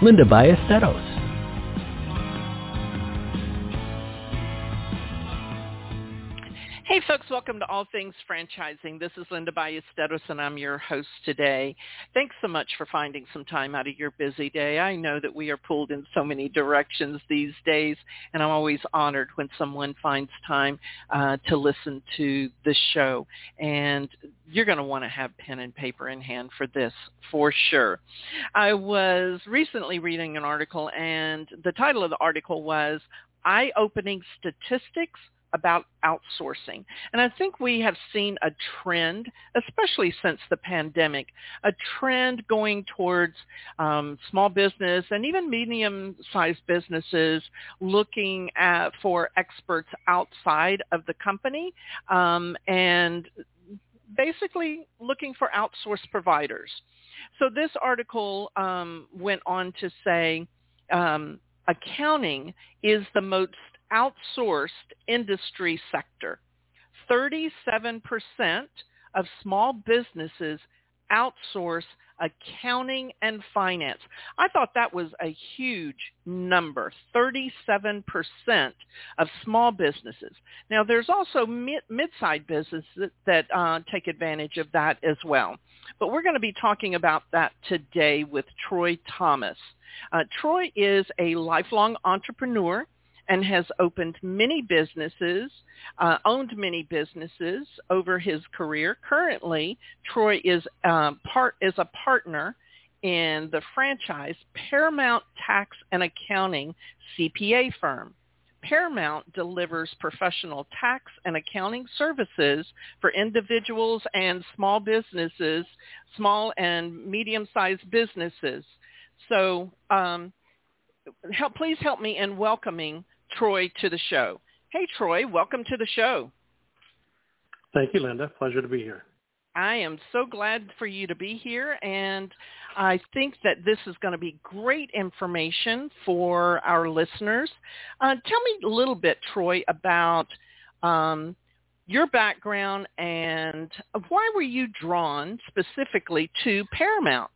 Linda Ballesteros. Welcome to All Things Franchising. This is Linda Ballesteros and I'm your host today. Thanks so much for finding some time out of your busy day. I know that we are pulled in so many directions these days and I'm always honored when someone finds time uh, to listen to the show. And you're going to want to have pen and paper in hand for this for sure. I was recently reading an article and the title of the article was Eye-Opening Statistics about outsourcing. And I think we have seen a trend, especially since the pandemic, a trend going towards um, small business and even medium-sized businesses looking at for experts outside of the company um, and basically looking for outsourced providers. So this article um, went on to say um, accounting is the most outsourced industry sector. 37% of small businesses outsource accounting and finance. I thought that was a huge number, 37% of small businesses. Now, there's also mid- mid-sized businesses that, that uh, take advantage of that as well. But we're going to be talking about that today with Troy Thomas. Uh, Troy is a lifelong entrepreneur and has opened many businesses, uh, owned many businesses over his career. Currently, Troy is uh, part is a partner in the franchise Paramount Tax and Accounting CPA firm. Paramount delivers professional tax and accounting services for individuals and small businesses, small and medium-sized businesses. So um, help, please help me in welcoming Troy to the show. Hey, Troy, welcome to the show. Thank you, Linda. Pleasure to be here. I am so glad for you to be here, and I think that this is going to be great information for our listeners. Uh, tell me a little bit, Troy, about um, your background and why were you drawn specifically to Paramount?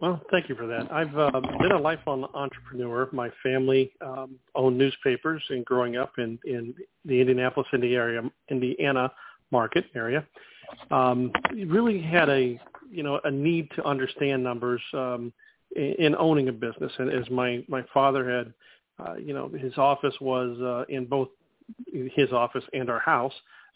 Well, thank you for that. I've uh, been a lifelong entrepreneur. My family um, owned newspapers, and growing up in in the Indianapolis, Indiana, Indiana market area, um, really had a you know a need to understand numbers um, in, in owning a business. And as my my father had, uh, you know, his office was uh, in both his office and our house,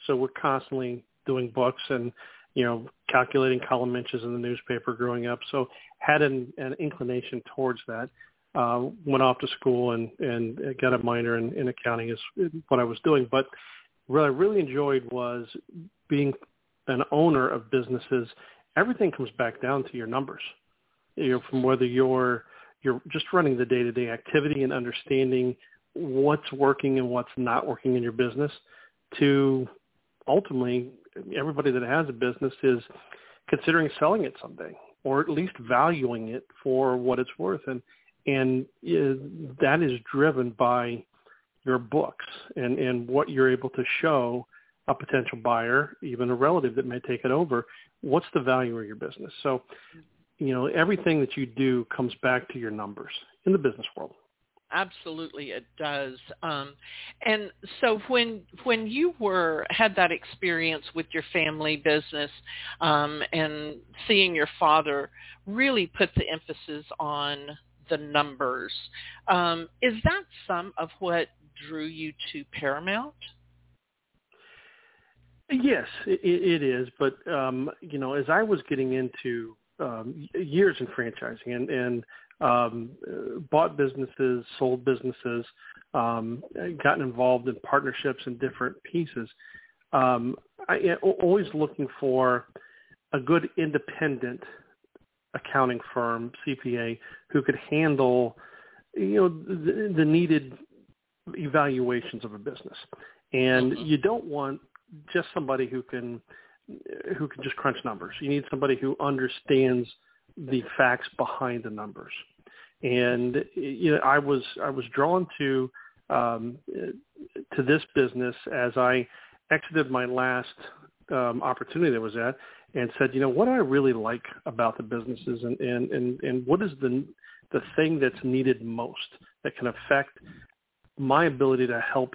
so we're constantly doing books and you know, calculating column inches in the newspaper growing up. So had an, an inclination towards that. Uh, went off to school and, and got a minor in, in accounting is what I was doing. But what I really enjoyed was being an owner of businesses. Everything comes back down to your numbers. You know, from whether you're you're just running the day-to-day activity and understanding what's working and what's not working in your business to ultimately everybody that has a business is considering selling it someday or at least valuing it for what it's worth. And and uh, that is driven by your books and and what you're able to show a potential buyer even a relative that may take it over. What's the value of your business? So you know everything that you do comes back to your numbers in the business world absolutely it does. Um, and so when when you were had that experience with your family business um, and seeing your father really put the emphasis on the numbers um, is that some of what drew you to paramount? Yes it, it is but um, you know as i was getting into um, years in franchising and, and um, bought businesses, sold businesses, um, gotten involved in partnerships and different pieces. Um, I always looking for a good independent accounting firm, CPA, who could handle, you know, the, the needed evaluations of a business. And mm-hmm. you don't want just somebody who can who can just crunch numbers. You need somebody who understands the facts behind the numbers. And you know, I was I was drawn to um, to this business as I exited my last um, opportunity that was at and said, you know, what I really like about the businesses and, and, and, and what is the, the thing that's needed most that can affect my ability to help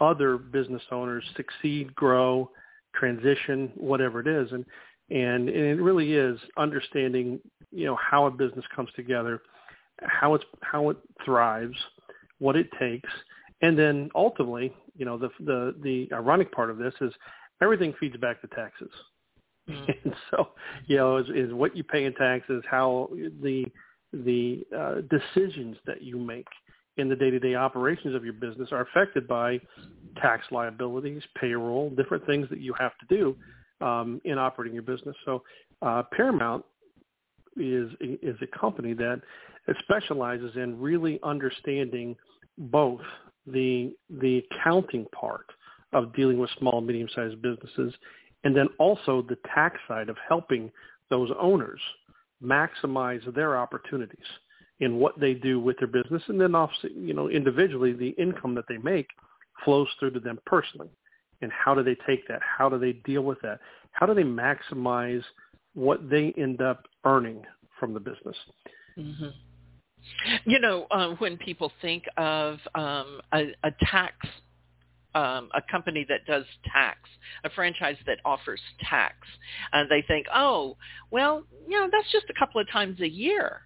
other business owners succeed, grow, transition, whatever it is. And, and, and it really is understanding, you know, how a business comes together, how it's, how it thrives, what it takes. And then ultimately, you know, the, the, the ironic part of this is everything feeds back to taxes. Mm. And so, you know, is, is what you pay in taxes, how the the uh, decisions that you make in the day-to-day operations of your business are affected by tax liabilities, payroll, different things that you have to do um, in operating your business. So, uh, Paramount is is a company that specializes in really understanding both the the accounting part of dealing with small and medium-sized businesses, and then also the tax side of helping those owners maximize their opportunities in what they do with their business, and then also, you know, individually, the income that they make flows through to them personally. And how do they take that? How do they deal with that? How do they maximize what they end up earning from the business? Mm-hmm. You know, uh, when people think of um, a, a tax um, a company that does tax, a franchise that offers tax, and they think, oh, well, you know, that's just a couple of times a year.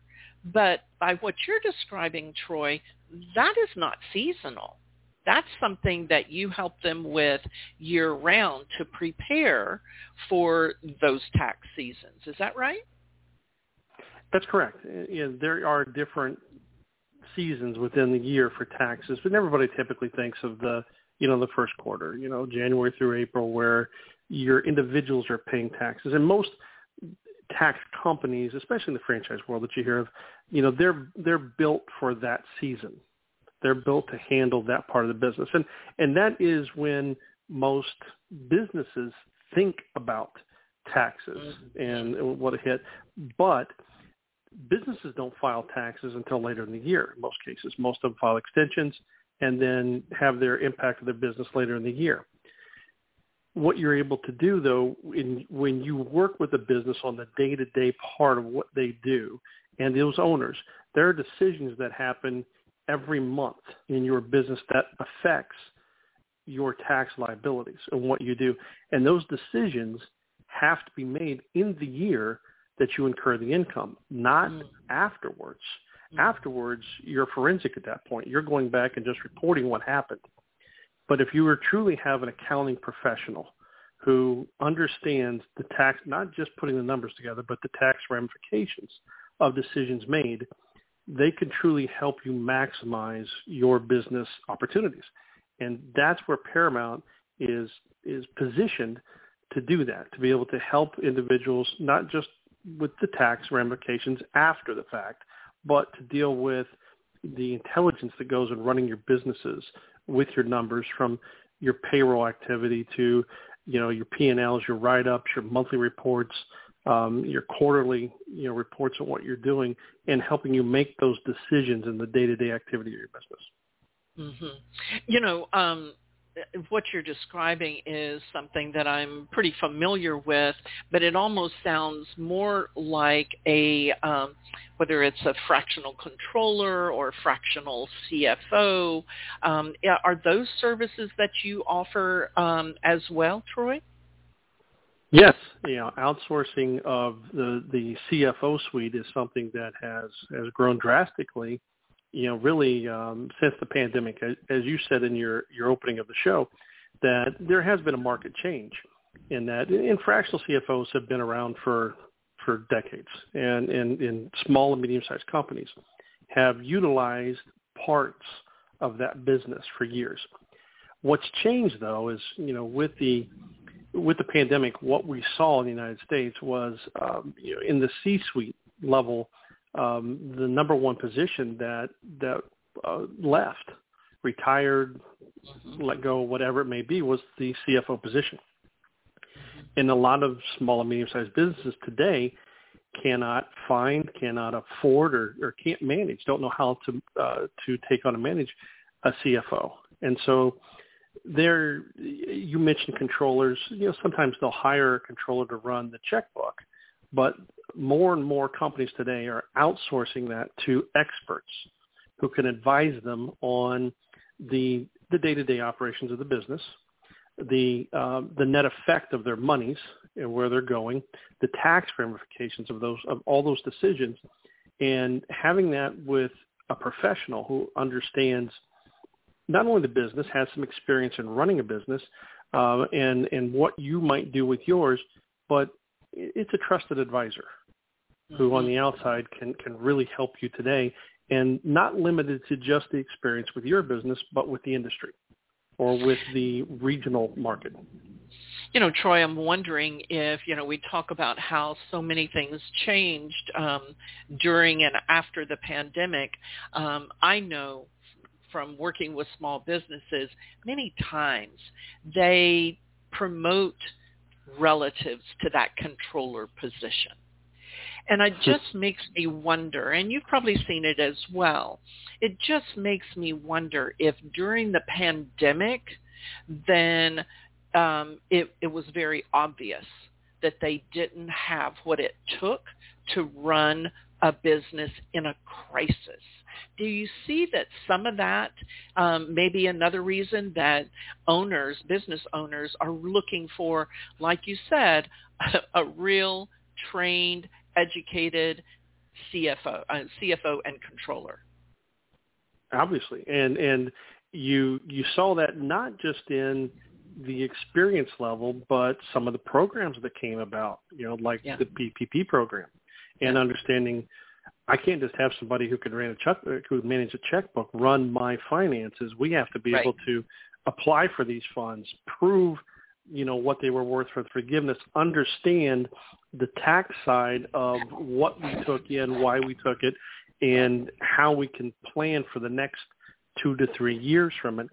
But by what you're describing, Troy, that is not seasonal. That's something that you help them with year round to prepare for those tax seasons. Is that right? That's correct. There are different seasons within the year for taxes, but everybody typically thinks of the you know, the first quarter, you know, January through April, where your individuals are paying taxes. And most tax companies, especially in the franchise world that you hear of, you know, they're they're built for that season. They're built to handle that part of the business. And and that is when most businesses think about taxes mm-hmm. and what a hit. But businesses don't file taxes until later in the year in most cases. Most of them file extensions and then have their impact of their business later in the year. What you're able to do, though, in, when you work with a business on the day-to-day part of what they do and those owners, there are decisions that happen every month in your business that affects your tax liabilities and what you do. And those decisions have to be made in the year that you incur the income, not mm. afterwards. Mm-hmm. Afterwards, you're forensic at that point. You're going back and just reporting what happened. But if you were truly have an accounting professional who understands the tax, not just putting the numbers together, but the tax ramifications of decisions made, they can truly help you maximize your business opportunities. And that's where Paramount is is positioned to do that, to be able to help individuals not just with the tax ramifications after the fact, but to deal with the intelligence that goes in running your businesses with your numbers from your payroll activity to, you know, your P&Ls, your write-ups, your monthly reports, um, your quarterly, you know, reports on what you're doing and helping you make those decisions in the day-to-day activity of your business. Mm-hmm. You know, um, what you're describing is something that I'm pretty familiar with, but it almost sounds more like a um, whether it's a fractional controller or fractional CFO. Um, are those services that you offer um, as well, Troy? Yes, you know, outsourcing of the the CFO suite is something that has has grown drastically you know, really um, since the pandemic, as you said in your, your opening of the show, that there has been a market change in that and fractional CFOs have been around for for decades. And in small and medium-sized companies have utilized parts of that business for years. What's changed though is, you know, with the with the pandemic, what we saw in the United States was um, you know, in the C-suite level, um, the number one position that that uh, left, retired, let go, whatever it may be, was the CFO position. And a lot of small and medium-sized businesses today cannot find, cannot afford, or, or can't manage, don't know how to uh, to take on and manage a CFO. And so there, you mentioned controllers. You know, sometimes they'll hire a controller to run the checkbook, but more and more companies today are outsourcing that to experts who can advise them on the the day-to-day operations of the business, the uh, the net effect of their monies and where they're going, the tax ramifications of those of all those decisions, and having that with a professional who understands not only the business has some experience in running a business uh, and and what you might do with yours, but it's a trusted advisor who on mm-hmm. the outside can can really help you today and not limited to just the experience with your business, but with the industry or with the regional market. You know, Troy, I'm wondering if, you know, we talk about how so many things changed um, during and after the pandemic. Um, I know from working with small businesses, many times they promote relatives to that controller position. And it just makes me wonder, and you've probably seen it as well, it just makes me wonder if during the pandemic, then um, it, it was very obvious that they didn't have what it took to run a business in a crisis. Do you see that some of that um, may be another reason that owners, business owners, are looking for, like you said, a, a real trained, educated CFO, uh, CFO and controller? Obviously, and and you you saw that not just in the experience level, but some of the programs that came about, you know, like yeah. the PPP program, and understanding I can't just have somebody who can run a check, who manage a checkbook run my finances. We have to be right. able to apply for these funds, prove, you know, what they were worth for forgiveness, understand the tax side of what we took in, why we took it, and how we can plan for the next two to three years from it.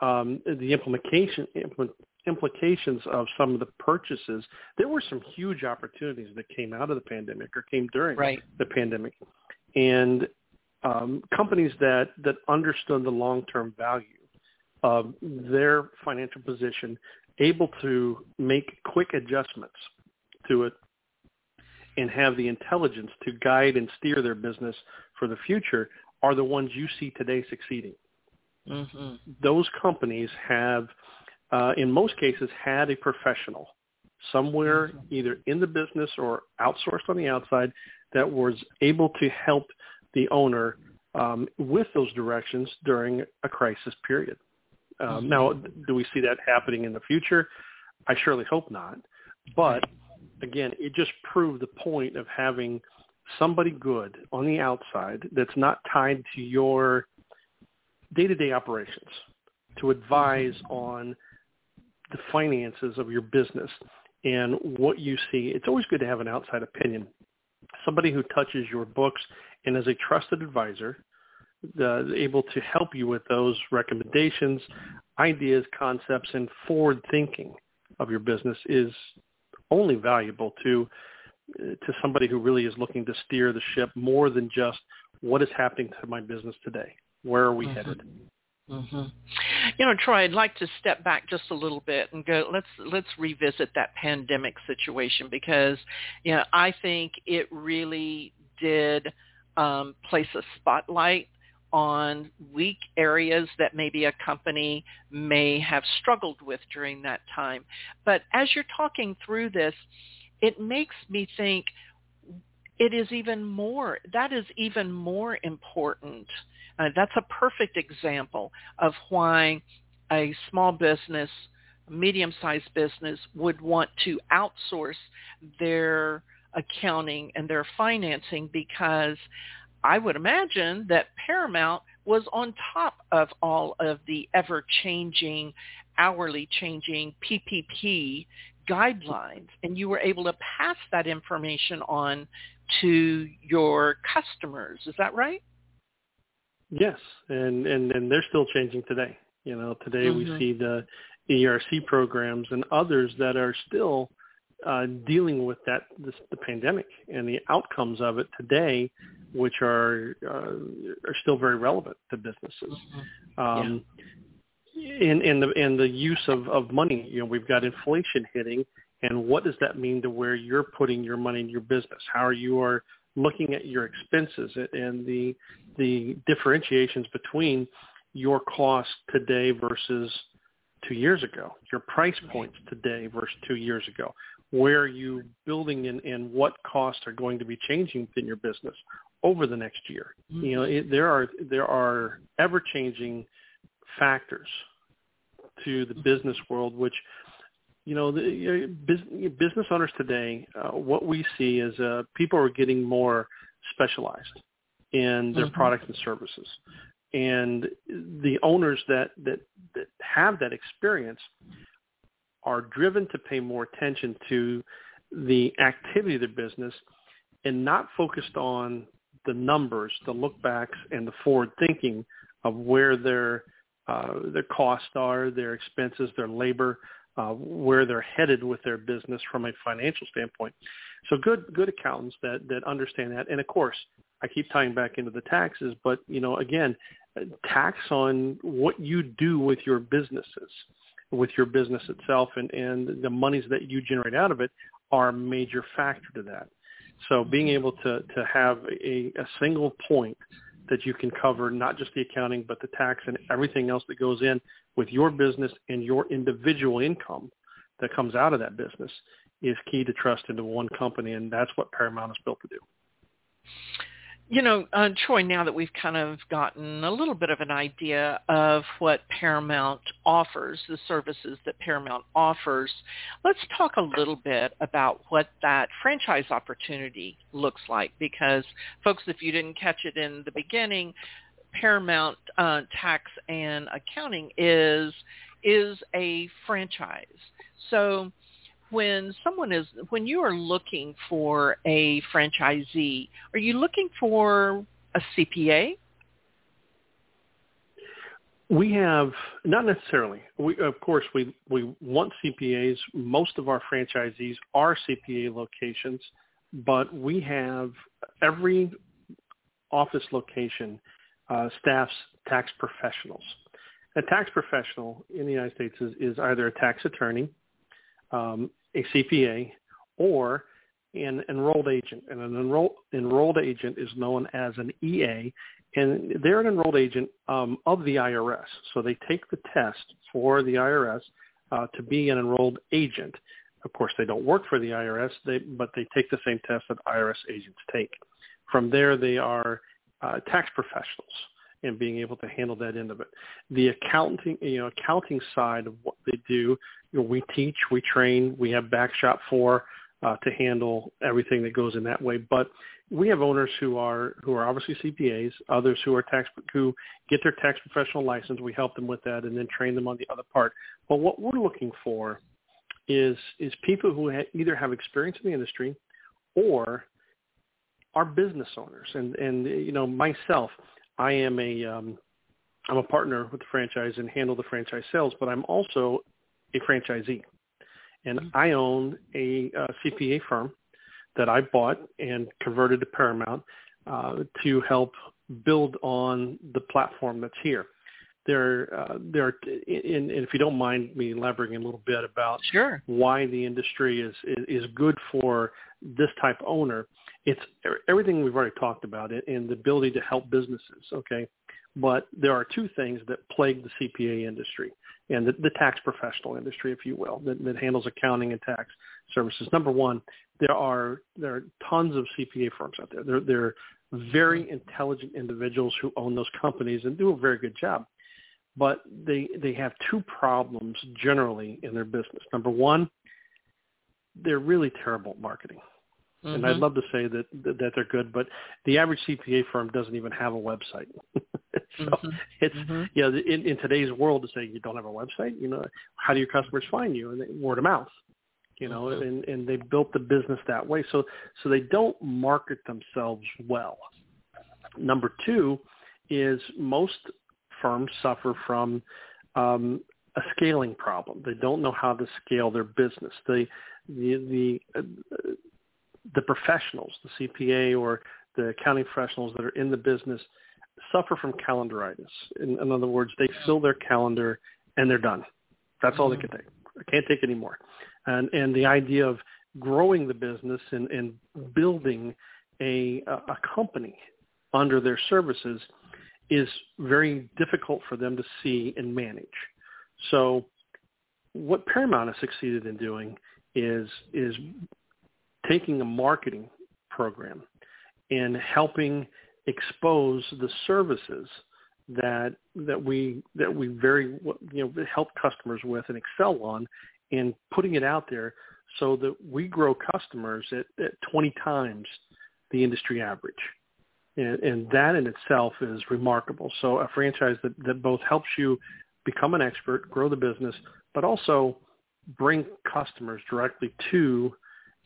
Um, the implementation implement, implications of some of the purchases, there were some huge opportunities that came out of the pandemic or came during right. the pandemic. And um, companies that, that understood the long-term value of their financial position, able to make quick adjustments to it and have the intelligence to guide and steer their business for the future are the ones you see today succeeding. Mm-hmm. Those companies have uh, in most cases, had a professional somewhere either in the business or outsourced on the outside that was able to help the owner um, with those directions during a crisis period. Um. Now, do we see that happening in the future? I surely hope not. But again, it just proved the point of having somebody good on the outside that's not tied to your day-to-day operations to advise mm-hmm. on the finances of your business and what you see. It's always good to have an outside opinion, somebody who touches your books and is a trusted advisor, uh, able to help you with those recommendations, ideas, concepts, and forward thinking of your business is only valuable to to somebody who really is looking to steer the ship more than just what is happening to my business today. Where are we mm-hmm. headed? Mm-hmm. You know, Troy, I'd like to step back just a little bit and go. Let's let's revisit that pandemic situation because, you know, I think it really did um, place a spotlight on weak areas that maybe a company may have struggled with during that time. But as you're talking through this, it makes me think it is even more. That is even more important uh, that's a perfect example of why a small business, medium-sized business would want to outsource their accounting and their financing because I would imagine that Paramount was on top of all of the ever-changing, hourly changing PPP guidelines and you were able to pass that information on to your customers. Is that right? Yes, and and and they're still changing today. You know, today mm-hmm. we see the ERC programs and others that are still uh, dealing with that this, the pandemic and the outcomes of it today, which are uh, are still very relevant to businesses. Mm-hmm. Um, in in the in the use of of money, you know, we've got inflation hitting, and what does that mean to where you're putting your money in your business? How are you are looking at your expenses and the the differentiations between your cost today versus two years ago, your price points today versus two years ago. Where are you building in and what costs are going to be changing within your business over the next year? Mm-hmm. You know, it, there are there are ever changing factors to the business world, which you know, the business owners today, uh, what we see is uh, people are getting more specialized in their mm-hmm. products and services, and the owners that, that that have that experience are driven to pay more attention to the activity of their business and not focused on the numbers, the look backs, and the forward thinking of where their uh, their costs are, their expenses, their labor, uh, where they're headed with their business from a financial standpoint. So good good accountants that that understand that, and of course, I keep tying back into the taxes, but you know, again, tax on what you do with your businesses, with your business itself, and and the monies that you generate out of it are a major factor to that. So being able to to have a, a single point that you can cover not just the accounting, but the tax and everything else that goes in with your business and your individual income that comes out of that business is key to trust into one company, and that's what Paramount is built to do you know, uh, Troy, now that we've kind of gotten a little bit of an idea of what Paramount offers, the services that Paramount offers, let's talk a little bit about what that franchise opportunity looks like. Because, folks, if you didn't catch it in the beginning, Paramount uh, Tax and Accounting is is a franchise. So when someone is when you are looking for a franchisee, are you looking for a CPA? We have not necessarily. We of course we we want CPAs. Most of our franchisees are CPA locations, but we have every office location uh, staffs tax professionals. A tax professional in the United States is, is either a tax attorney, um, a CPA, or an enrolled agent. And an enroll, enrolled agent is known as an EA, and they're an enrolled agent um, of the IRS. So they take the test for the IRS uh, to be an enrolled agent. Of course, they don't work for the IRS, they, but they take the same test that IRS agents take. From there, they are uh, tax professionals and being able to handle that end of it. The accounting, you know, accounting side of what they do, you know, we teach, we train, we have backshop for uh, to handle everything that goes in that way. But we have owners who are who are obviously CPAs, others who are tax who get their tax professional license. We help them with that and then train them on the other part. But what we're looking for is is people who ha- either have experience in the industry or are business owners. And and you know myself, I am a um, I'm a partner with the franchise and handle the franchise sales, but I'm also a franchisee, and mm-hmm. I own a, a CPA firm that I bought and converted to Paramount uh, to help build on the platform that's here. There, uh, there, and, and if you don't mind me elaborating a little bit about sure. why the industry is, is is good for this type of owner it's everything we've already talked about it and the ability to help businesses. Okay. But there are two things that plague the CPA industry and the, the tax professional industry, if you will, that, that handles accounting and tax services. Number one, there are there are tons of CPA firms out there. They're, they're very mm-hmm. intelligent individuals who own those companies and do a very good job. But they they have two problems generally in their business. Number one, they're really terrible at marketing. Mm-hmm. And I'd love to say that that they're good, but the average CPA firm doesn't even have a website. so mm-hmm. it's mm-hmm. you know in, in today's world to say you don't have a website, you know, how do your customers find you? And they, word of mouth. you know, mm-hmm. and, and they built the business that way. So, so they don't market themselves well. Number two is most firms suffer from um, a scaling problem. They don't know how to scale their business. The the the, uh, the professionals, the CPA or the accounting professionals that are in the business suffer from calendaritis. In, in other words, they fill their calendar and they're done. That's all mm-hmm. they can take. I can't take anymore. And and the idea of growing the business and, and building a a company under their services is very difficult for them to see and manage. So what Paramount has succeeded in doing is is taking a marketing program and helping expose the services that that we that we very you know help customers with and excel on and putting it out there so that we grow customers at, at 20 times the industry average. And, and that in itself is remarkable. So a franchise that, that both helps you become an expert grow the business but also bring customers directly to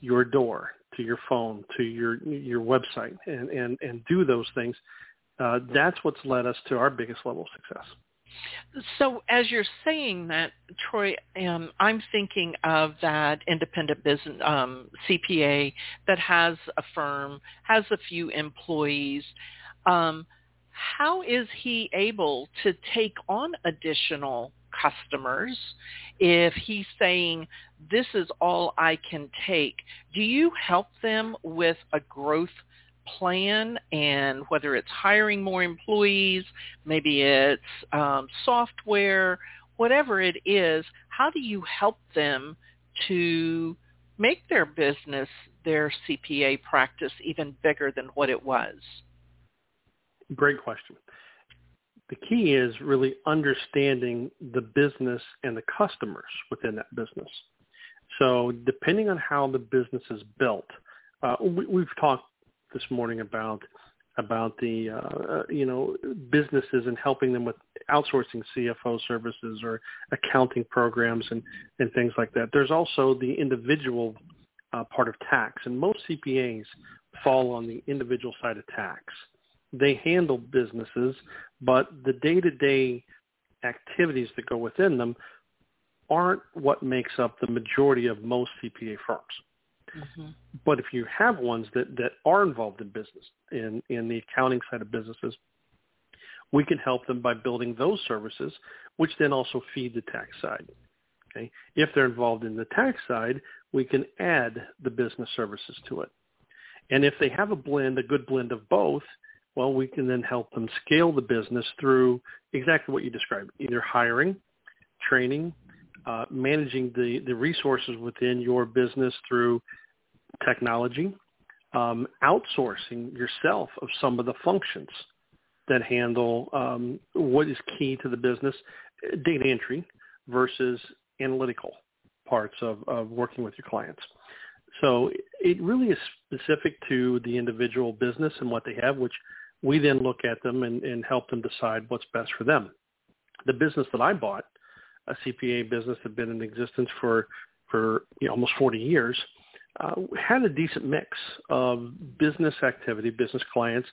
your door to your phone, to your your website, and and and do those things. Uh, that's what's led us to our biggest level of success. So as you're saying that, Troy, um, I'm thinking of that independent business um, CPA that has a firm, has a few employees. Um, how is he able to take on additional customers if he's saying this is all I can take, do you help them with a growth plan and whether it's hiring more employees, maybe it's um, software, whatever it is, how do you help them to make their business, their CPA practice even bigger than what it was? Great question the key is really understanding the business and the customers within that business. So depending on how the business is built, uh, we, have talked this morning about about the uh, you know businesses and helping them with outsourcing CFO services or accounting programs and and things like that. There's also the individual uh, part of tax, and most CPAs fall on the individual side of tax they handle businesses, but the day-to-day activities that go within them aren't what makes up the majority of most CPA firms. Mm-hmm. But if you have ones that, that are involved in business, in, in the accounting side of businesses, we can help them by building those services, which then also feed the tax side. Okay? If they're involved in the tax side, we can add the business services to it. And if they have a blend, a good blend of both, well, we can then help them scale the business through exactly what you described, either hiring, training, uh, managing the, the resources within your business through technology, um, outsourcing yourself of some of the functions that handle um, what is key to the business, data entry versus analytical parts of, of working with your clients. So it really is specific to the individual business and what they have, which we then look at them and, and help them decide what's best for them. The business that I bought, a CPA business that had been in existence for, for you know, almost 40 years, uh, had a decent mix of business activity, business clients,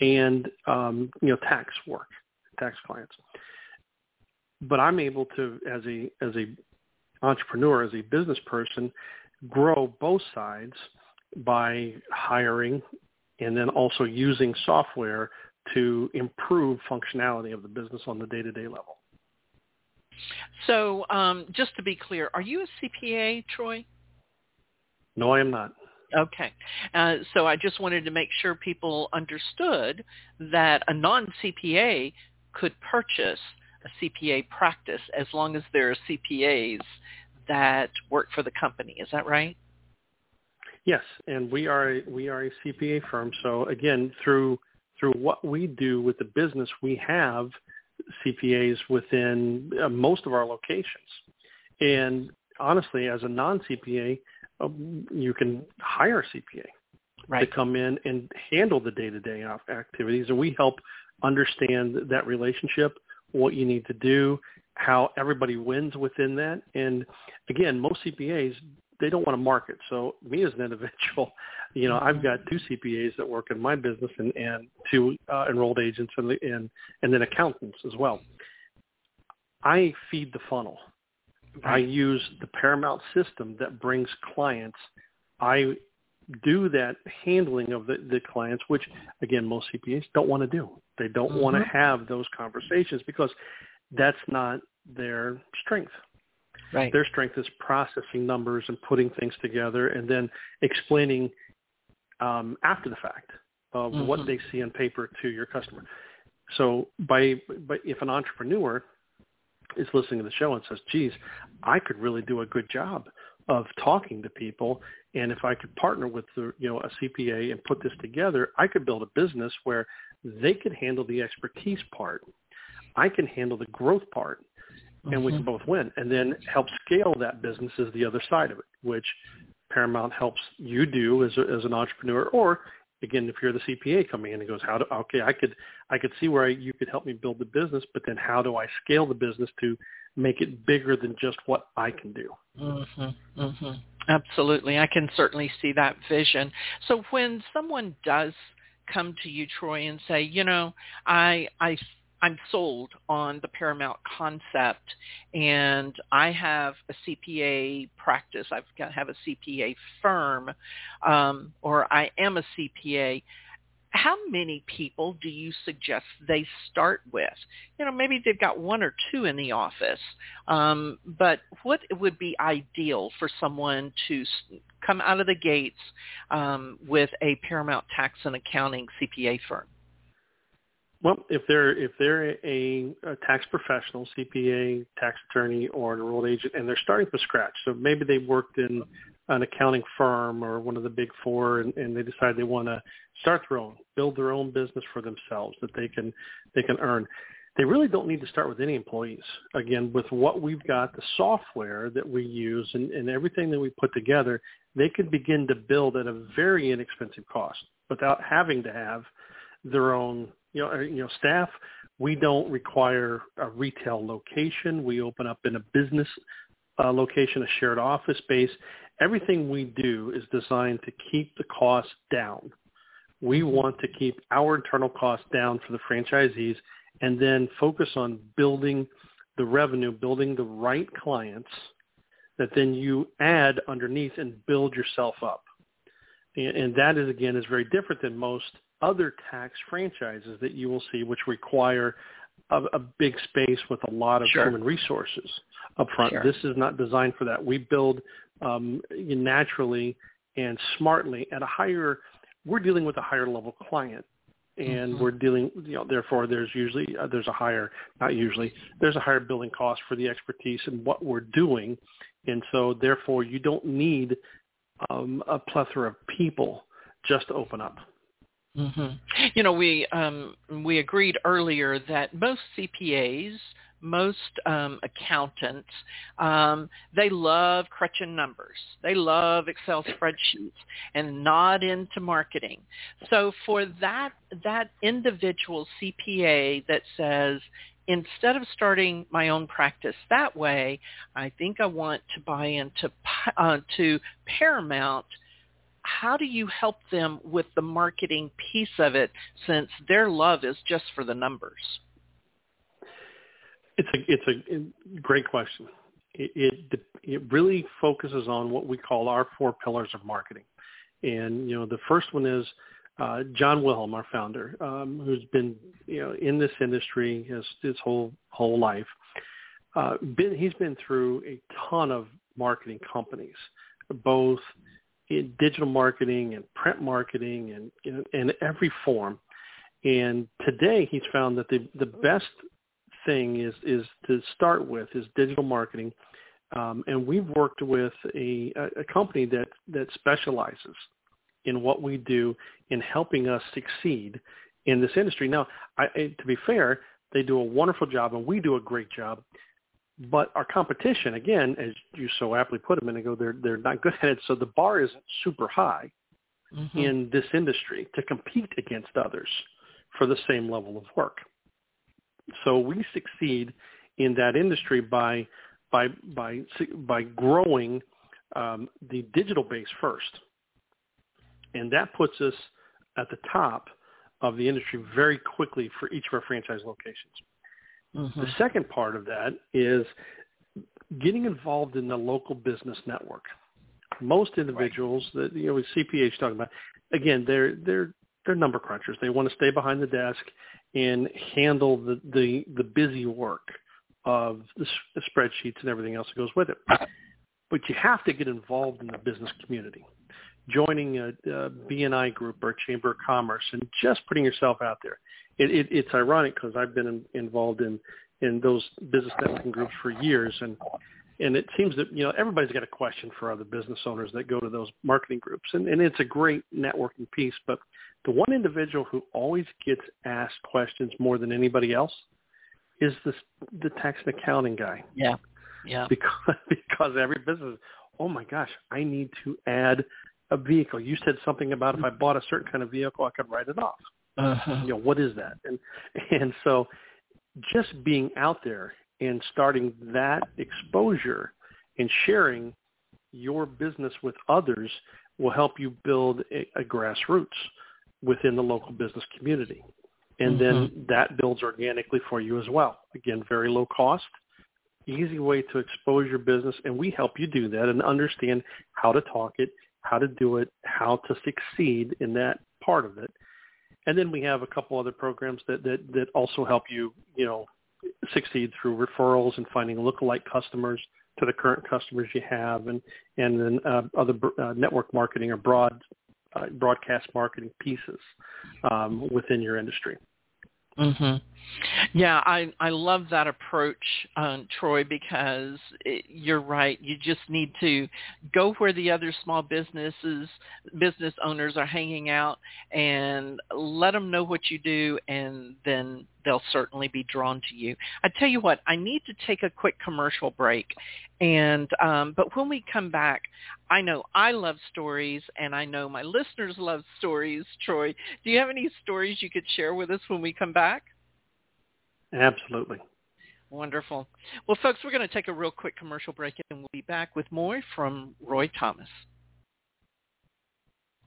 and um, you know tax work, tax clients. But I'm able to, as a as a entrepreneur, as a business person, grow both sides by hiring and then also using software to improve functionality of the business on the day-to-day level. So um, just to be clear, are you a CPA, Troy? No, I am not. Okay. Uh, so I just wanted to make sure people understood that a non-CPA could purchase a CPA practice as long as there are CPAs that work for the company. Is that right? Yes, and we are a, we are a CPA firm. So again, through through what we do with the business, we have CPAs within uh, most of our locations. And honestly, as a non-CPA, uh, um, you can hire a CPA right. to come in and handle the day-to-day activities, and we help understand that relationship, what you need to do, how everybody wins within that. And again, most CPAs they don't want to market. So me as an individual, you know, I've got two CPAs that work in my business and and two uh, enrolled agents and and and then accountants as well. I feed the funnel. I use the Paramount system that brings clients. I do that handling of the, the clients, which again most CPAs don't want to do. They don't mm-hmm. want to have those conversations because that's not their strength. Right. Their strength is processing numbers and putting things together and then explaining um, after the fact of mm-hmm. what they see on paper to your customer. So by, by if an entrepreneur is listening to the show and says, geez, I could really do a good job of talking to people. And if I could partner with the, you know, a CPA and put this together, I could build a business where they could handle the expertise part. I can handle the growth part and mm-hmm. we can both win and then help scale that business is the other side of it, which Paramount helps you do as, a, as an entrepreneur or again, if you're the CPA coming in and goes, how do, okay, I could, I could see where I, you could help me build the business, but then how do I scale the business to make it bigger than just what I can do? Mm-hmm, mm-hmm. Absolutely. I can certainly see that vision. So when someone does come to you, Troy, and say, you know, I, I I'm sold on the Paramount concept and I have a CPA practice. I've got to have a CPA firm um, or I am a CPA. How many people do you suggest they start with? You know, maybe they've got one or two in the office, um, but what would be ideal for someone to come out of the gates um, with a Paramount Tax and Accounting CPA firm? Well, if they're if they're a, a tax professional, CPA, tax attorney, or an enrolled agent, and they're starting from scratch, so maybe they worked in an accounting firm or one of the big four, and, and they decide they want to start their own, build their own business for themselves that they can they can earn. They really don't need to start with any employees. Again, with what we've got, the software that we use, and, and everything that we put together, they can begin to build at a very inexpensive cost without having to have their own you know, you know, staff. We don't require a retail location. We open up in a business uh, location, a shared office space. Everything we do is designed to keep the costs down. We want to keep our internal costs down for the franchisees and then focus on building the revenue, building the right clients that then you add underneath and build yourself up. And, and that is, again, is very different than most other tax franchises that you will see, which require a, a big space with a lot of sure. human resources up front. Sure. This is not designed for that. We build um, naturally and smartly at a higher. We're dealing with a higher level client, and mm-hmm. we're dealing. You know, therefore, there's usually uh, there's a higher, not usually, there's a higher billing cost for the expertise and what we're doing, and so therefore you don't need um, a plethora of people just to open up. Mm-hmm. You know, we um, we agreed earlier that most CPAs, most um, accountants, um, they love crunching numbers. They love Excel spreadsheets and not into marketing. So for that that individual CPA that says, instead of starting my own practice that way, I think I want to buy into uh, to Paramount how do you help them with the marketing piece of it since their love is just for the numbers? It's a it's a great question. It, it it really focuses on what we call our four pillars of marketing, and you know the first one is uh, John Wilhelm, our founder, um, who's been you know in this industry his his whole whole life. Uh, been, he's been through a ton of marketing companies, both in digital marketing and print marketing and in, every form. And today he's found that the, the best thing is, is to start with is digital marketing. Um, and we've worked with a, a company that, that specializes in what we do in helping us succeed in this industry. Now, I, to be fair, they do a wonderful job and we do a great job. But our competition, again, as you so aptly put them, and ago, they're they're not good at it. So the bar isn't super high mm-hmm. in this industry to compete against others for the same level of work. So we succeed in that industry by by by by growing um, the digital base first, and that puts us at the top of the industry very quickly for each of our franchise locations. Mm-hmm. The second part of that is getting involved in the local business network. Most individuals right. that you know with CPAs talking about, again, they're they're they're number crunchers. They want to stay behind the desk and handle the the, the busy work of the, the spreadsheets and everything else that goes with it. But you have to get involved in the business community, joining a, a BNI group or Chamber of Commerce, and just putting yourself out there. It, it, it's ironic because I've been in, involved in in those business networking groups for years, and and it seems that you know everybody's got a question for other business owners that go to those marketing groups, and, and it's a great networking piece. But the one individual who always gets asked questions more than anybody else is the the tax and accounting guy. Yeah, yeah. Because because every business, oh my gosh, I need to add a vehicle. You said something about if I bought a certain kind of vehicle, I could write it off. Uh-huh. You know what is that? And and so just being out there and starting that exposure and sharing your business with others will help you build a, a grassroots within the local business community. And mm-hmm. then that builds organically for you as well. Again, very low cost, easy way to expose your business. And we help you do that and understand how to talk it, how to do it, how to succeed in that part of it. And then we have a couple other programs that, that, that also help you, you know, succeed through referrals and finding lookalike customers to the current customers you have, and and then uh, other uh, network marketing or broad uh, broadcast marketing pieces um, within your industry. Mhm. Yeah, I I love that approach, um, Troy, because it, you're right. You just need to go where the other small businesses, business owners are hanging out, and let them know what you do, and then they'll certainly be drawn to you. I tell you what, I need to take a quick commercial break, and um, but when we come back, I know I love stories, and I know my listeners love stories. Troy, do you have any stories you could share with us when we come back? Absolutely. Wonderful. Well, folks, we're going to take a real quick commercial break, and we'll be back with more from Troy Thomas.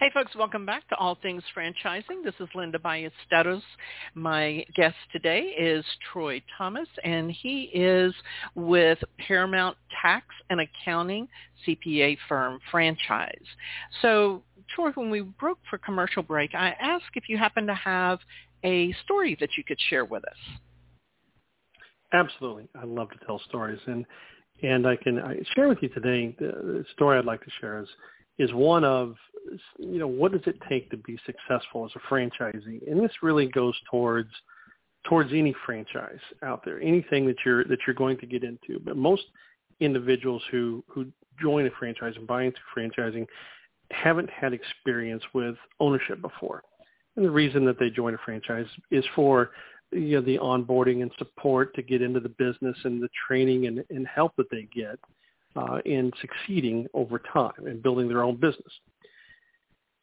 Hey folks, welcome back to All Things Franchising. This is Linda Ballesteros. My guest today is Troy Thomas, and he is with Paramount Tax and Accounting CPA firm franchise. So Troy, when we broke for commercial break, I asked if you happen to have a story that you could share with us. Absolutely. I love to tell stories. And and I can I share with you today the story I'd like to share is is one of you know what does it take to be successful as a franchisee? And this really goes towards towards any franchise out there anything that you're that you're going to get into. But most individuals who who join a franchise and buy into franchising haven't had experience with ownership before. And the reason that they join a franchise is for you know the onboarding and support to get into the business and the training and, and help that they get uh, in succeeding over time and building their own business.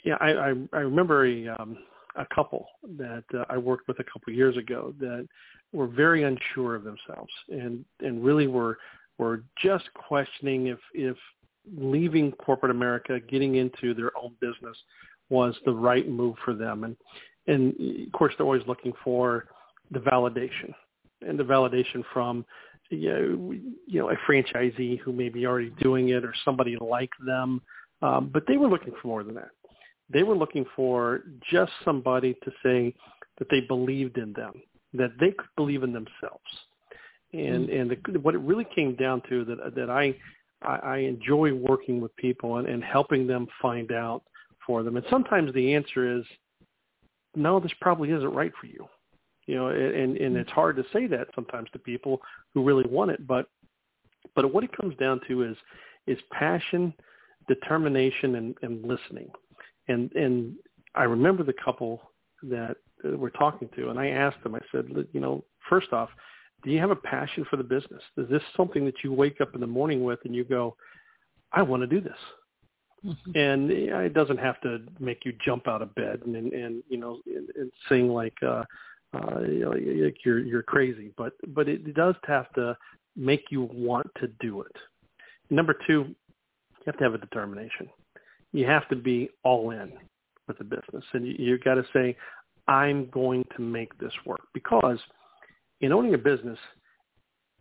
Yeah, I, I, I remember a, um, a couple that uh, I worked with a couple years ago that were very unsure of themselves and, and really were, were just questioning if, if leaving corporate America, getting into their own business was the right move for them. And, and of course, they're always looking for the validation and the validation from you know, you know a franchisee who may be already doing it or somebody like them. Um, but they were looking for more than that. They were looking for just somebody to say that they believed in them, that they could believe in themselves. And mm-hmm. and the, what it really came down to that that I I, I enjoy working with people and, and helping them find out for them. And sometimes the answer is, no, this probably isn't right for you. You know, and and it's hard to say that sometimes to people who really want it, but but what it comes down to is is passion, determination, and, and listening. And and I remember the couple that we're talking to, and I asked them. I said, you know, first off, do you have a passion for the business? Is this something that you wake up in the morning with and you go, I want to do this? Mm-hmm. And it doesn't have to make you jump out of bed and and, and you know and, and sing like uh, uh, you know, like you're you're crazy, but but it does have to make you want to do it. Number two, you have to have a determination. You have to be all in with the business, and you, you got to say, "I'm going to make this work." Because in owning a business,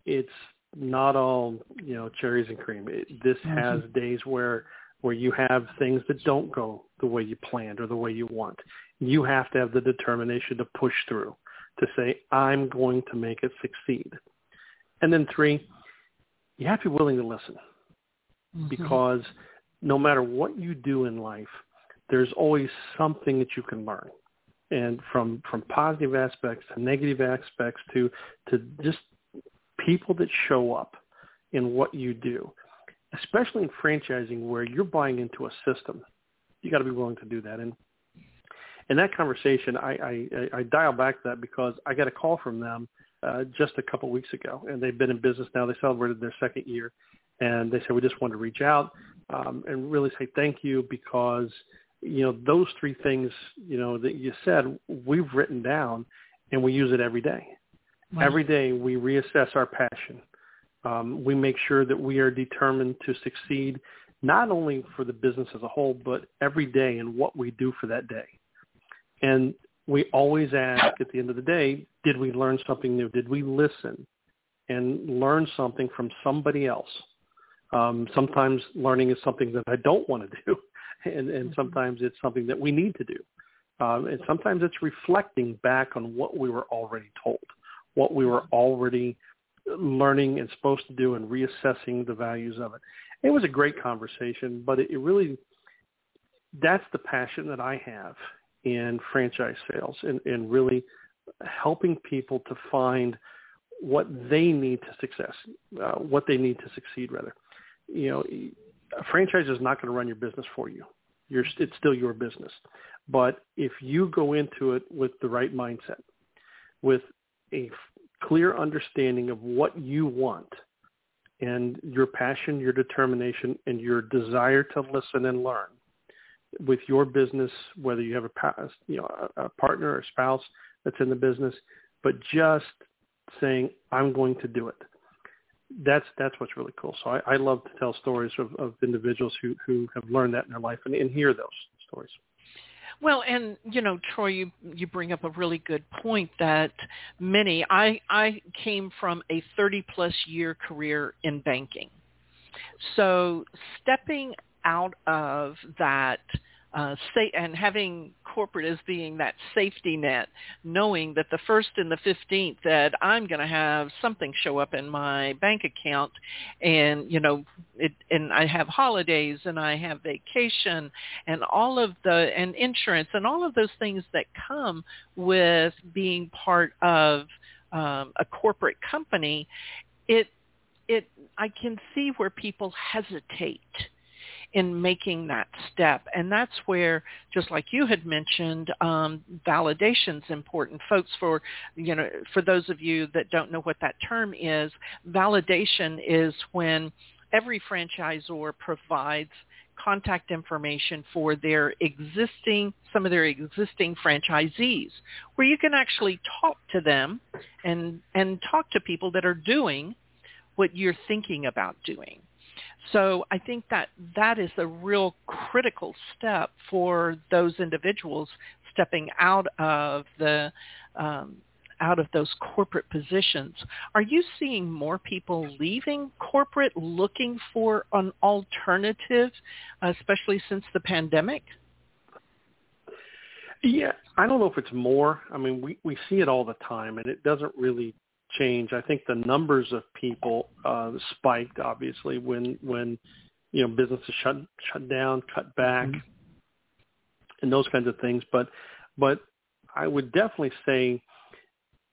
it's not all you know cherries and cream. It, this mm-hmm. has days where where you have things that don't go the way you planned or the way you want. You have to have the determination to push through to say, I'm going to make it succeed. And then three, you have to be willing to listen mm-hmm. because no matter what you do in life, there's always something that you can learn. And from, from positive aspects to negative aspects to, to just people that show up in what you do, especially in franchising where you're buying into a system, you got to be willing to do that. And in that conversation, I, I, I dial back that because I got a call from them uh, just a couple weeks ago, and they've been in business now. They celebrated their second year, and they said we just wanted to reach out um, and really say thank you because you know those three things you know that you said we've written down, and we use it every day. Wow. Every day we reassess our passion. Um, we make sure that we are determined to succeed, not only for the business as a whole, but every day in what we do for that day. And we always ask at the end of the day, did we learn something new? Did we listen and learn something from somebody else? Um, sometimes learning is something that I don't want to do, and, and mm-hmm. sometimes it's something that we need to do. Um, and sometimes it's reflecting back on what we were already told, what we were already learning and supposed to do and reassessing the values of it. It was a great conversation, but it, it really, that's the passion that I have in franchise sales and, and really helping people to find what they need to success, uh, what they need to succeed rather. You know, a franchise is not going to run your business for you. You're, it's still your business. But if you go into it with the right mindset, with a clear understanding of what you want and your passion, your determination, and your desire to listen and learn, with your business, whether you have a you know a, partner or spouse that's in the business, but just saying I'm going to do it. That's that's what's really cool. So I, I love to tell stories of, of individuals who who have learned that in their life and, and hear those stories. Well, and you know, Troy, you you bring up a really good point that many I I came from a 30 plus year career in banking. So stepping out of that uh, say, and having corporate as being that safety net, knowing that the first and the 15th that I'm going to have something show up in my bank account and, you know, it, and I have holidays and I have vacation and all of the, and insurance and all of those things that come with being part of um, a corporate company, it, it, I can see where people hesitate in making that step. And that's where, just like you had mentioned, um, validation is important. Folks, for you know, for those of you that don't know what that term is, validation is when every franchisor provides contact information for their existing, some of their existing franchisees, where you can actually talk to them and, and talk to people that are doing what you're thinking about doing. So I think that that is a real critical step for those individuals stepping out of the um, out of those corporate positions. Are you seeing more people leaving corporate looking for an alternative, especially since the pandemic? Yeah, I don't know if it's more. I mean, we we see it all the time, and it doesn't really change. I think the numbers of people uh, spiked obviously when when you know businesses shut shut down, cut back, mm-hmm. and those kinds of things. But but I would definitely say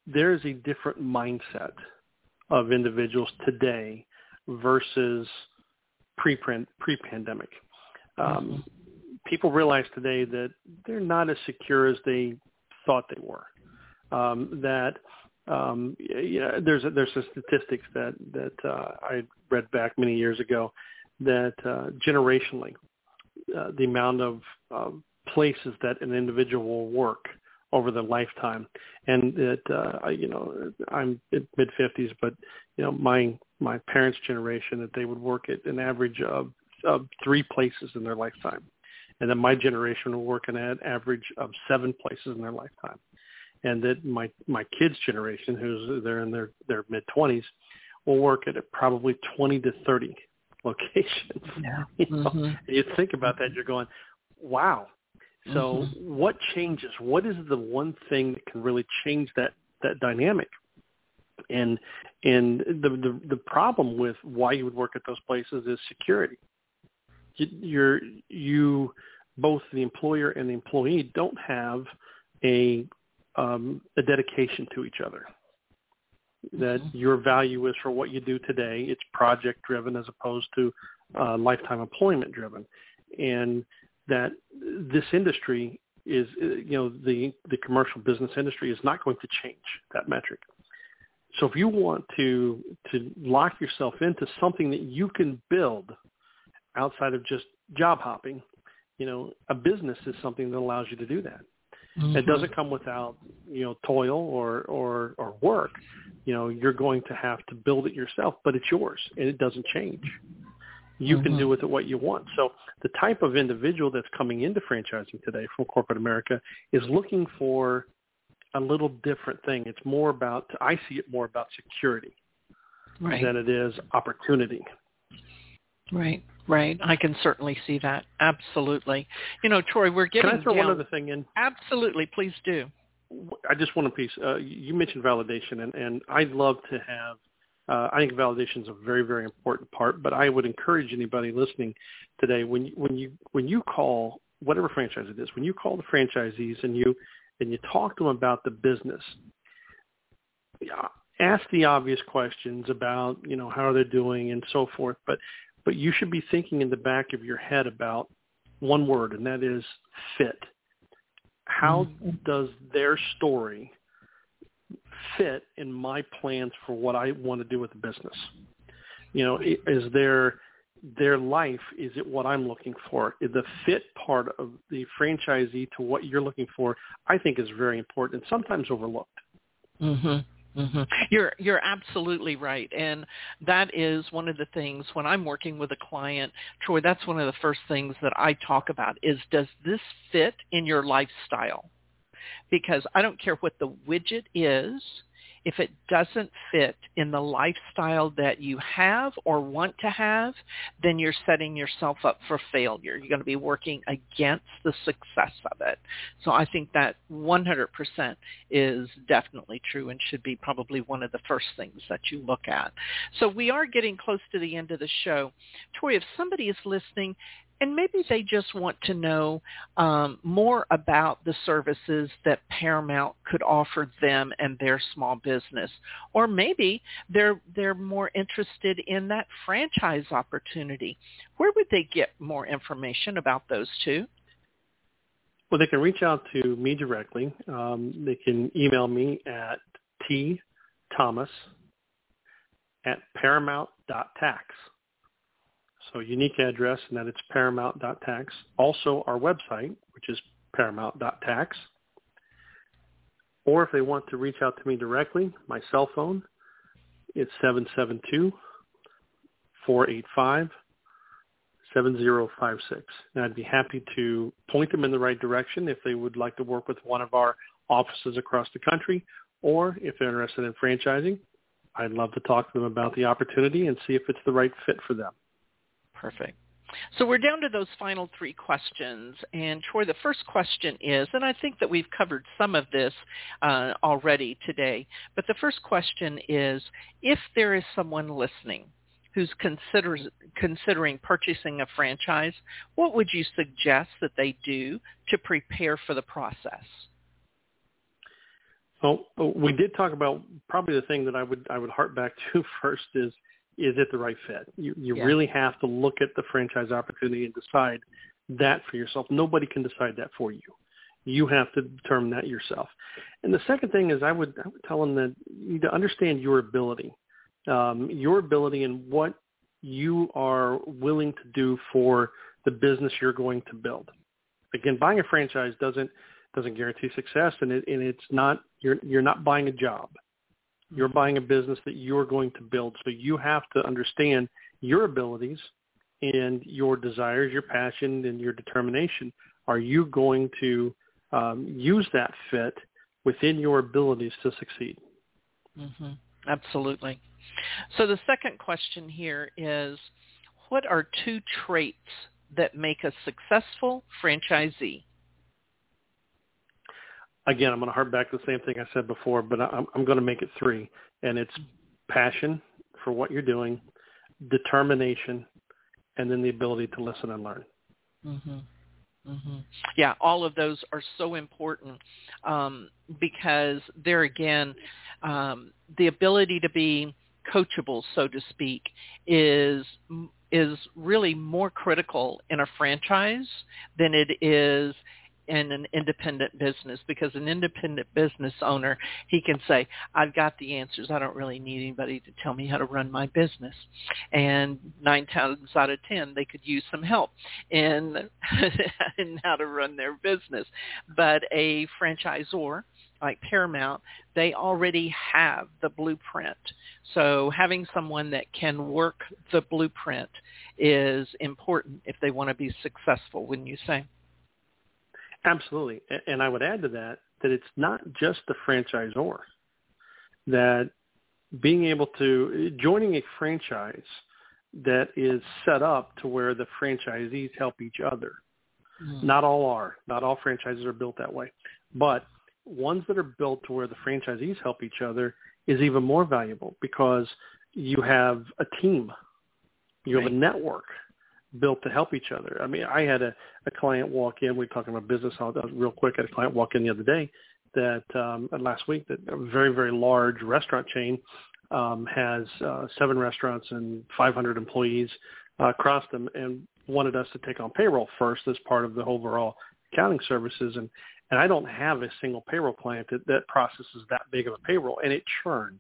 there is a different mindset of individuals today versus pre pre pandemic. Um, people realize today that they're not as secure as they thought they were. Um, that um, yeah, there's a, there's a statistics that that uh, I read back many years ago that uh, generationally uh, the amount of uh, places that an individual will work over their lifetime, and that uh, you know I'm mid fifties, but you know my my parents' generation that they would work at an average of, of three places in their lifetime, and then my generation will work at an average of seven places in their lifetime and that my my kids generation who's they're in their their mid 20s will work at probably 20 to 30 locations yeah. you know? mm-hmm. and you think about that you're going wow so mm-hmm. what changes what is the one thing that can really change that that dynamic and and the the, the problem with why you would work at those places is security you, you're you both the employer and the employee don't have a um, a dedication to each other. That mm-hmm. your value is for what you do today. It's project driven as opposed to uh, lifetime employment driven, and that this industry is, uh, you know, the the commercial business industry is not going to change that metric. So if you want to to lock yourself into something that you can build outside of just job hopping, you know, a business is something that allows you to do that. Mm-hmm. It doesn't come without you know toil or or or work. You know you're going to have to build it yourself, but it's yours and it doesn't change. You mm-hmm. can do with it what you want. So the type of individual that's coming into franchising today from corporate America is looking for a little different thing. It's more about I see it more about security right. than it is opportunity. Right. Right. I can certainly see that. Absolutely. You know, Troy, we're getting Can I throw down... one other thing in? Absolutely. Please do. I just want a piece. Uh, you mentioned validation, and, and I'd love to have. Uh, I think validation is a very, very important part. But I would encourage anybody listening today when you, when you when you call whatever franchise it is, when you call the franchisees and you and you talk to them about the business, ask the obvious questions about you know how are they're doing and so forth. But but you should be thinking in the back of your head about one word, and that is fit. How mm-hmm. does their story fit in my plans for what I want to do with the business? You know, is their their life is it what I'm looking for? The fit part of the franchisee to what you're looking for, I think, is very important and sometimes overlooked. Mm-hmm. Mm-hmm. You're you're absolutely right, and that is one of the things when I'm working with a client, Troy. That's one of the first things that I talk about is does this fit in your lifestyle? Because I don't care what the widget is, if it doesn't fit in the lifestyle that you have or want to have, then you're setting yourself up for failure. You're going to be working against the success of it. So I think that 100% is definitely true and should be probably one of the first things that you look at. So we are getting close to the end of the show. Troy, if somebody is listening and maybe they just want to know um, more about the services that Paramount could offer them and their small business, or maybe they're they're more interested in that franchise opportunity. Where would they get more information about those two? Well, they can reach out to me directly. Um, they can email me at t thomas at paramount.tax. So unique address, and that it's paramount.tax. Also our website, which is paramount.tax. Or if they want to reach out to me directly, my cell phone, it's 772 485 7056. And I'd be happy to point them in the right direction if they would like to work with one of our offices across the country, or if they're interested in franchising, I'd love to talk to them about the opportunity and see if it's the right fit for them. Perfect. So we're down to those final three questions. And Troy, the first question is, and I think that we've covered some of this uh, already today, but the first question is, if there is someone listening who's considers, considering purchasing a franchise, what would you suggest that they do to prepare for the process? Well, we did talk about probably the thing that I would I would harp back to first is is it the right fit? You you yeah. really have to look at the franchise opportunity and decide that for yourself. Nobody can decide that for you. You have to determine that yourself. And the second thing is I would I would tell them that you need to understand your ability, um, your ability and what you are willing to do for the business you're going to build. Again, buying a franchise doesn't doesn't guarantee success, and it and it's not you're you're not buying a job. You're buying a business that you're going to build. So you have to understand your abilities and your desires, your passion, and your determination. Are you going to um, use that fit within your abilities to succeed? Mm-hmm. Absolutely. So the second question here is, what are two traits that make a successful franchisee? Again, I'm going to harp back to the same thing I said before, but I'm, I'm going to make it three, and it's passion for what you're doing, determination, and then the ability to listen and learn. Mm-hmm. Mm-hmm. Yeah, all of those are so important um, because there again, um, the ability to be coachable, so to speak, is is really more critical in a franchise than it is in an independent business because an independent business owner, he can say, I've got the answers. I don't really need anybody to tell me how to run my business. And nine times out of ten, they could use some help in, in how to run their business. But a franchisor, like Paramount, they already have the blueprint. So having someone that can work the blueprint is important if they want to be successful, wouldn't you say? Absolutely. And I would add to that that it's not just the franchisor, that being able to, joining a franchise that is set up to where the franchisees help each other. Mm-hmm. Not all are. Not all franchises are built that way. But ones that are built to where the franchisees help each other is even more valuable because you have a team. You right. have a network built to help each other. I mean, I had a, a client walk in. We were talking about business I'll, real quick. I had a client walk in the other day that um, last week that a very very large restaurant chain um, has uh, seven restaurants and 500 employees uh, across them, and wanted us to take on payroll first as part of the overall accounting services. And and I don't have a single payroll client that, that processes that big of a payroll, and it churns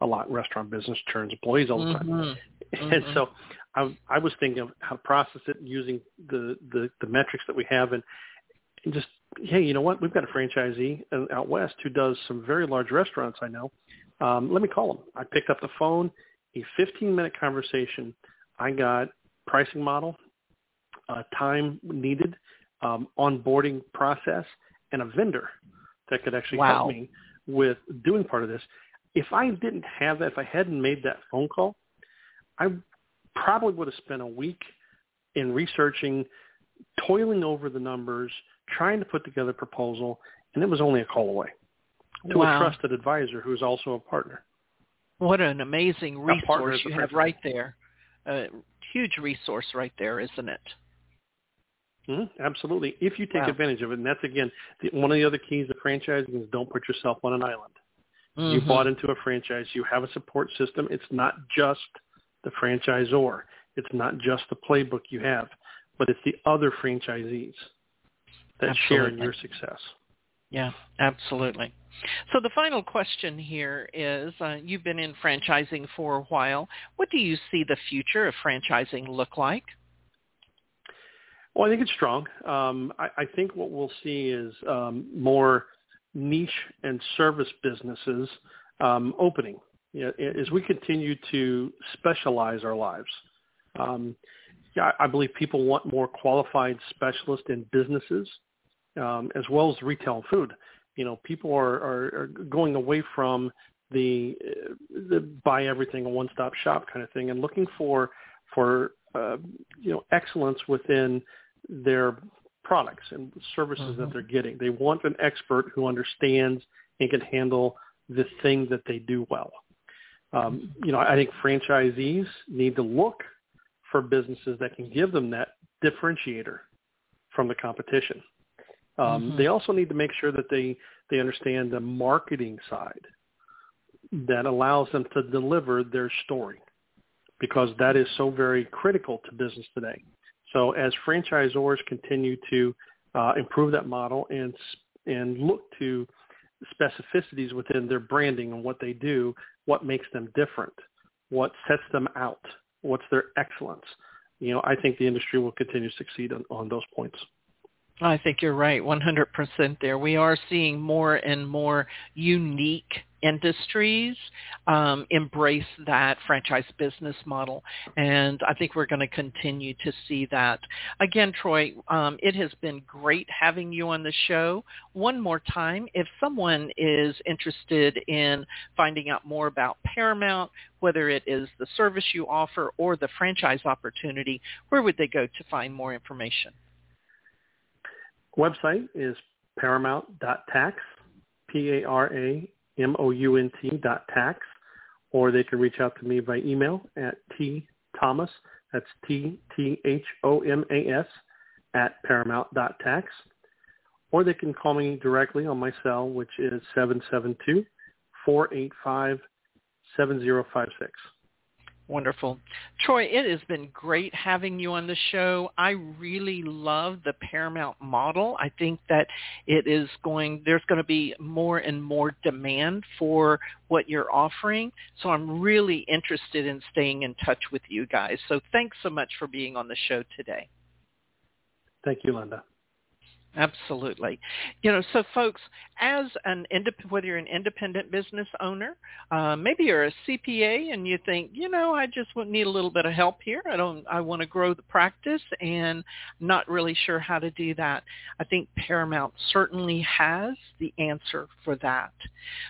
a lot. Restaurant business churns employees all the time, mm-hmm. and mm-hmm. so I, I was thinking of how to process it using the, the, the metrics that we have and, and just, hey, you know what? We've got a franchisee out west who does some very large restaurants I know. Um, let me call him. I picked up the phone, a 15-minute conversation. I got pricing model, uh, time needed, um, onboarding process, and a vendor that could actually wow. help me with doing part of this. If I didn't have that, if I hadn't made that phone call, I probably would have spent a week in researching, toiling over the numbers, trying to put together a proposal, and it was only a call away to wow. a trusted advisor who is also a partner. What an amazing resource you have right there. A huge resource right there, isn't it? Mm-hmm, absolutely. If you take wow. advantage of it, and that's again the, one of the other keys of franchising is don't put yourself on an island. Mm-hmm. You bought into a franchise. You have a support system. It's not just the franchisor. It's not just the playbook you have, but it's the other franchisees that Absolutely. share in your success. Yeah, absolutely. So the final question here is, uh, you've been in franchising for a while. What do you see the future of franchising look like? Well, I think it's strong. Um, I, I, think what we'll see is um, more niche and service businesses um, opening you know, as we continue to specialize our lives. Um, yeah, I believe people want more qualified specialists in businesses um, as well as retail and food. You know, people are, are, are going away from the, the buy everything a one-stop shop kind of thing and looking for for uh, you know excellence within their products and services mm-hmm. that they're getting. They want an expert who understands and can handle the thing that they do well. Um, you know, I think franchisees need to look for businesses that can give them that differentiator from the competition. Um, mm-hmm. They also need to make sure that they, they understand the marketing side that allows them to deliver their story because that is so very critical to business today. So as franchisors continue to uh, improve that model and and look to specificities within their branding and what they do, what makes them different, what sets them out, what's their excellence. You know, I think the industry will continue to succeed on, on those points. I think you're right, 100% there. We are seeing more and more unique industries um, embrace that franchise business model, and I think we're going to continue to see that. Again, Troy, um, it has been great having you on the show. One more time, if someone is interested in finding out more about Paramount, whether it is the service you offer or the franchise opportunity, where would they go to find more information? Website is paramount.tax, P-A-R-A-M-O-U-N-T dot tax, or they can reach out to me by email at T Thomas, that's T-T-H-O-M-A-S, at paramount.tax, or they can call me directly on my cell, which is 772 485 7056. Wonderful. Troy, it has been great having you on the show. I really love the Paramount model. I think that it is going, there's going to be more and more demand for what you're offering. So I'm really interested in staying in touch with you guys. So thanks so much for being on the show today. Thank you, Linda. Absolutely. You know, so folks, as an indep- whether you're an independent business owner, uh, maybe you're a CPA and you think, you know, I just need a little bit of help here. I don't, I want to grow the practice and not really sure how to do that. I think Paramount certainly has the answer for that.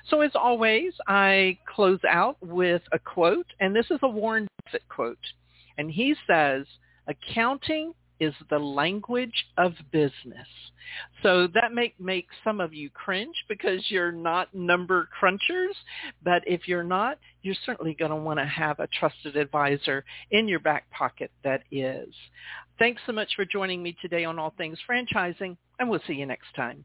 So as always, I close out with a quote, and this is a Warren Buffett quote, and he says, accounting is the language of business. So that may make some of you cringe because you're not number crunchers, but if you're not, you're certainly going to want to have a trusted advisor in your back pocket that is. Thanks so much for joining me today on All Things Franchising, and we'll see you next time.